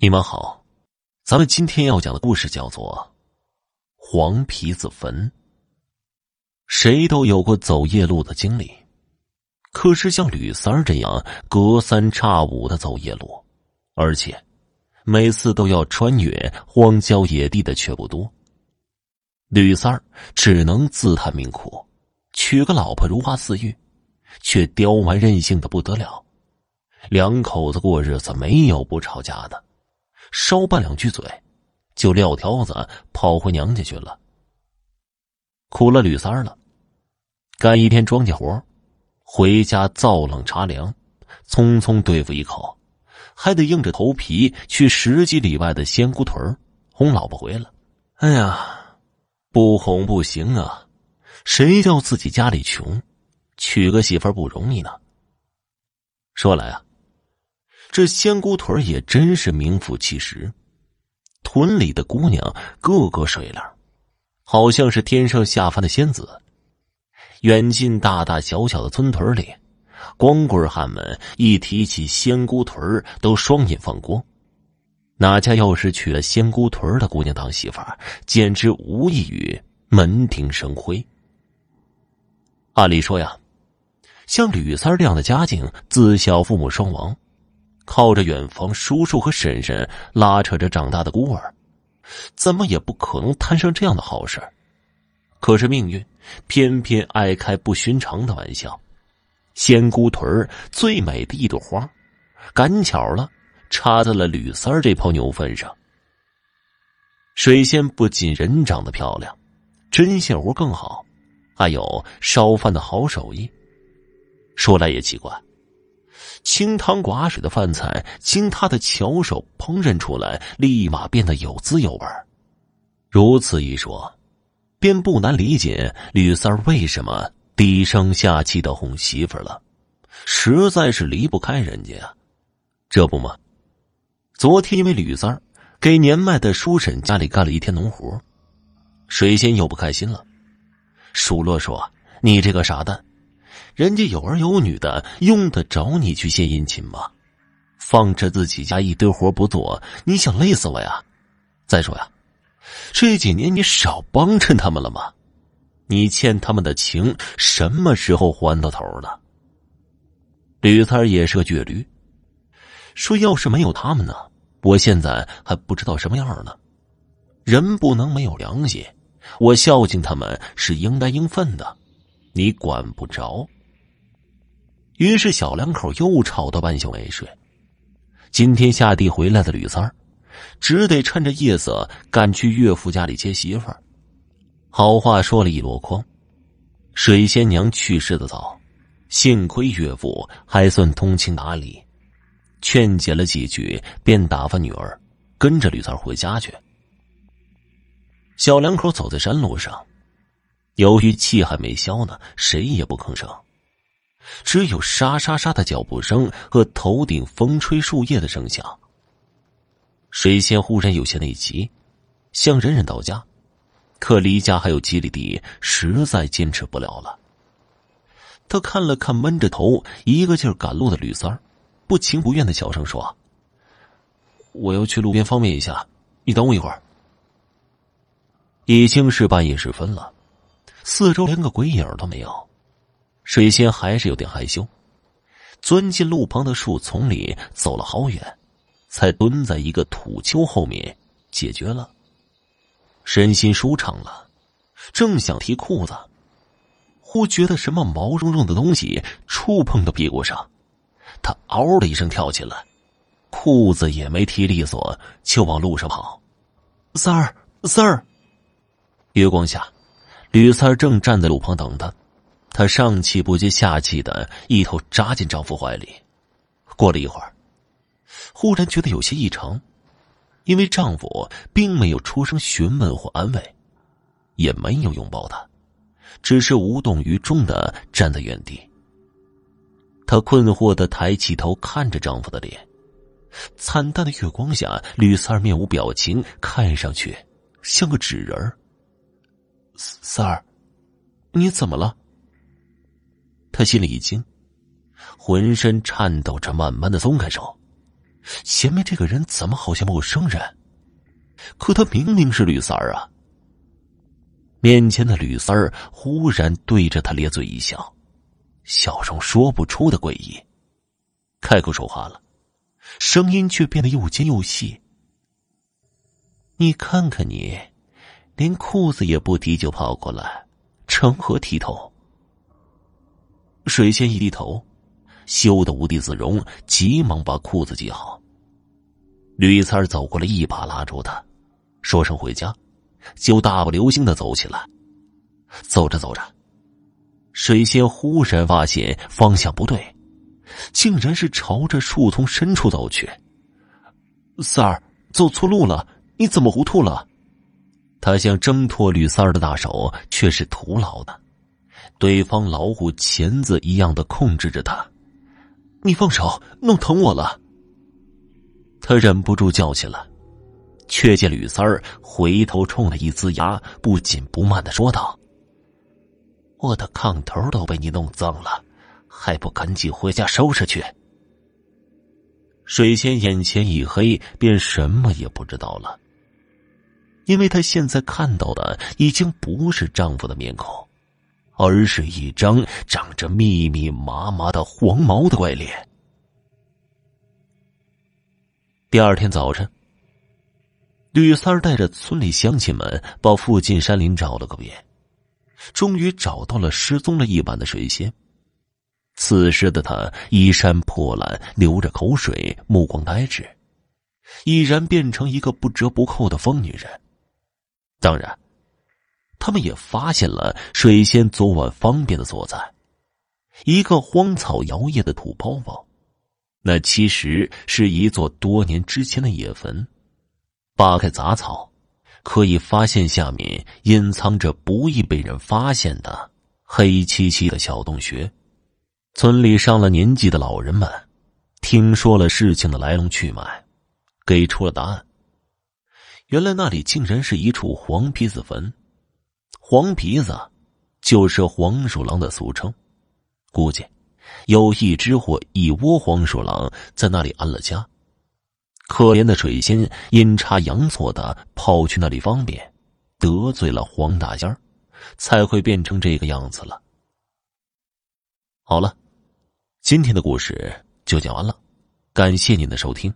你们好，咱们今天要讲的故事叫做《黄皮子坟》。谁都有过走夜路的经历，可是像吕三儿这样隔三差五的走夜路，而且每次都要穿越荒郊野地的却不多。吕三儿只能自叹命苦，娶个老婆如花似玉，却刁蛮任性的不得了。两口子过日子没有不吵架的。稍拌两句嘴，就撂挑子跑回娘家去了。苦了吕三儿了，干一天庄稼活，回家灶冷茶凉，匆匆对付一口，还得硬着头皮去十几里外的仙姑屯哄老婆回来。哎呀，不哄不行啊！谁叫自己家里穷，娶个媳妇不容易呢？说来啊。这仙姑屯也真是名副其实，屯里的姑娘个个水灵，好像是天上下凡的仙子。远近大大小小的村屯里，光棍汉们一提起仙姑屯都双眼放光。哪家要是娶了仙姑屯的姑娘当媳妇，简直无异于门庭生辉。按理说呀，像吕三这样的家境，自小父母双亡。靠着远房叔叔和婶婶拉扯着长大的孤儿，怎么也不可能摊上这样的好事可是命运偏偏爱开不寻常的玩笑，仙姑屯最美的一朵花，赶巧了插在了吕三儿这泡牛粪上。水仙不仅人长得漂亮，针线活更好，还有烧饭的好手艺。说来也奇怪。清汤寡水的饭菜，经他的巧手烹饪出来，立马变得有滋有味如此一说，便不难理解吕三为什么低声下气的哄媳妇了，实在是离不开人家呀。这不嘛，昨天因为吕三给年迈的叔婶家里干了一天农活，水仙又不开心了，数落说：“你这个傻蛋！”人家有儿有女的，用得着你去献殷勤吗？放着自己家一堆活不做，你想累死我呀？再说呀，这几年你少帮衬他们了吗？你欠他们的情什么时候还到头了？吕三也是个倔驴，说要是没有他们呢，我现在还不知道什么样呢。人不能没有良心，我孝敬他们是应该应分的，你管不着。于是，小两口又吵到半宿没睡。今天下地回来的吕三，只得趁着夜色赶去岳父家里接媳妇儿。好话说了一箩筐。水仙娘去世的早，幸亏岳父还算通情达理，劝解了几句，便打发女儿跟着吕三回家去。小两口走在山路上，由于气还没消呢，谁也不吭声。只有沙沙沙的脚步声和头顶风吹树叶的声响。水仙忽然有些内急，想忍忍到家，可离家还有几里地，实在坚持不了了。他看了看闷着头一个劲儿赶路的吕三儿，不情不愿的小声说：“我要去路边方便一下，你等我一会儿。”已经是半夜时分了，四周连个鬼影都没有。水仙还是有点害羞，钻进路旁的树丛里，走了好远，才蹲在一个土丘后面解决了。身心舒畅了，正想提裤子，忽觉得什么毛茸茸的东西触碰到屁股上，他嗷的一声跳起来，裤子也没提利索，就往路上跑。三儿，三儿。月光下，吕三儿正站在路旁等他。她上气不接下气的一头扎进丈夫怀里，过了一会儿，忽然觉得有些异常，因为丈夫并没有出声询问或安慰，也没有拥抱她，只是无动于衷的站在原地。她困惑的抬起头看着丈夫的脸，惨淡的月光下，吕三儿面无表情，看上去像个纸人儿。三儿，你怎么了？他心里一惊，浑身颤抖着，慢慢的松开手，前面这个人怎么好像陌生人？可他明明是吕三儿啊！面前的吕三儿忽然对着他咧嘴一笑，笑容说不出的诡异。开口说话了，声音却变得又尖又细。你看看你，连裤子也不提就跑过来，成何体统？水仙一低头，羞得无地自容，急忙把裤子系好。吕三儿走过来，一把拉住他，说声回家，就大步流星的走起来。走着走着，水仙忽然发现方向不对，竟然是朝着树丛深处走去。三儿，走错路了，你怎么糊涂了？他想挣脱吕三儿的大手，却是徒劳的，对方老虎钳子一样的控制着他。你放手，弄疼我了。他忍不住叫起来，却见吕三儿回头冲他一呲牙，不紧不慢的说道：“我的炕头都被你弄脏了，还不赶紧回家收拾去？”水仙眼前一黑，便什么也不知道了，因为她现在看到的已经不是丈夫的面孔，而是一张长着密密麻麻的黄毛的怪脸。第二天早晨，吕三儿带着村里乡亲们把附近山林找了个遍，终于找到了失踪了一晚的水仙。此时的他衣衫破烂，流着口水，目光呆滞，已然变成一个不折不扣的疯女人。当然，他们也发现了水仙昨晚方便的所在——一个荒草摇曳的土包包。那其实是一座多年之前的野坟，扒开杂草，可以发现下面隐藏着不易被人发现的黑漆漆的小洞穴。村里上了年纪的老人们听说了事情的来龙去脉，给出了答案。原来那里竟然是一处黄皮子坟，黄皮子就是黄鼠狼的俗称，估计。有一只或一窝黄鼠狼在那里安了家，可怜的水仙阴差阳错的跑去那里方便，得罪了黄大仙儿，才会变成这个样子了。好了，今天的故事就讲完了，感谢您的收听。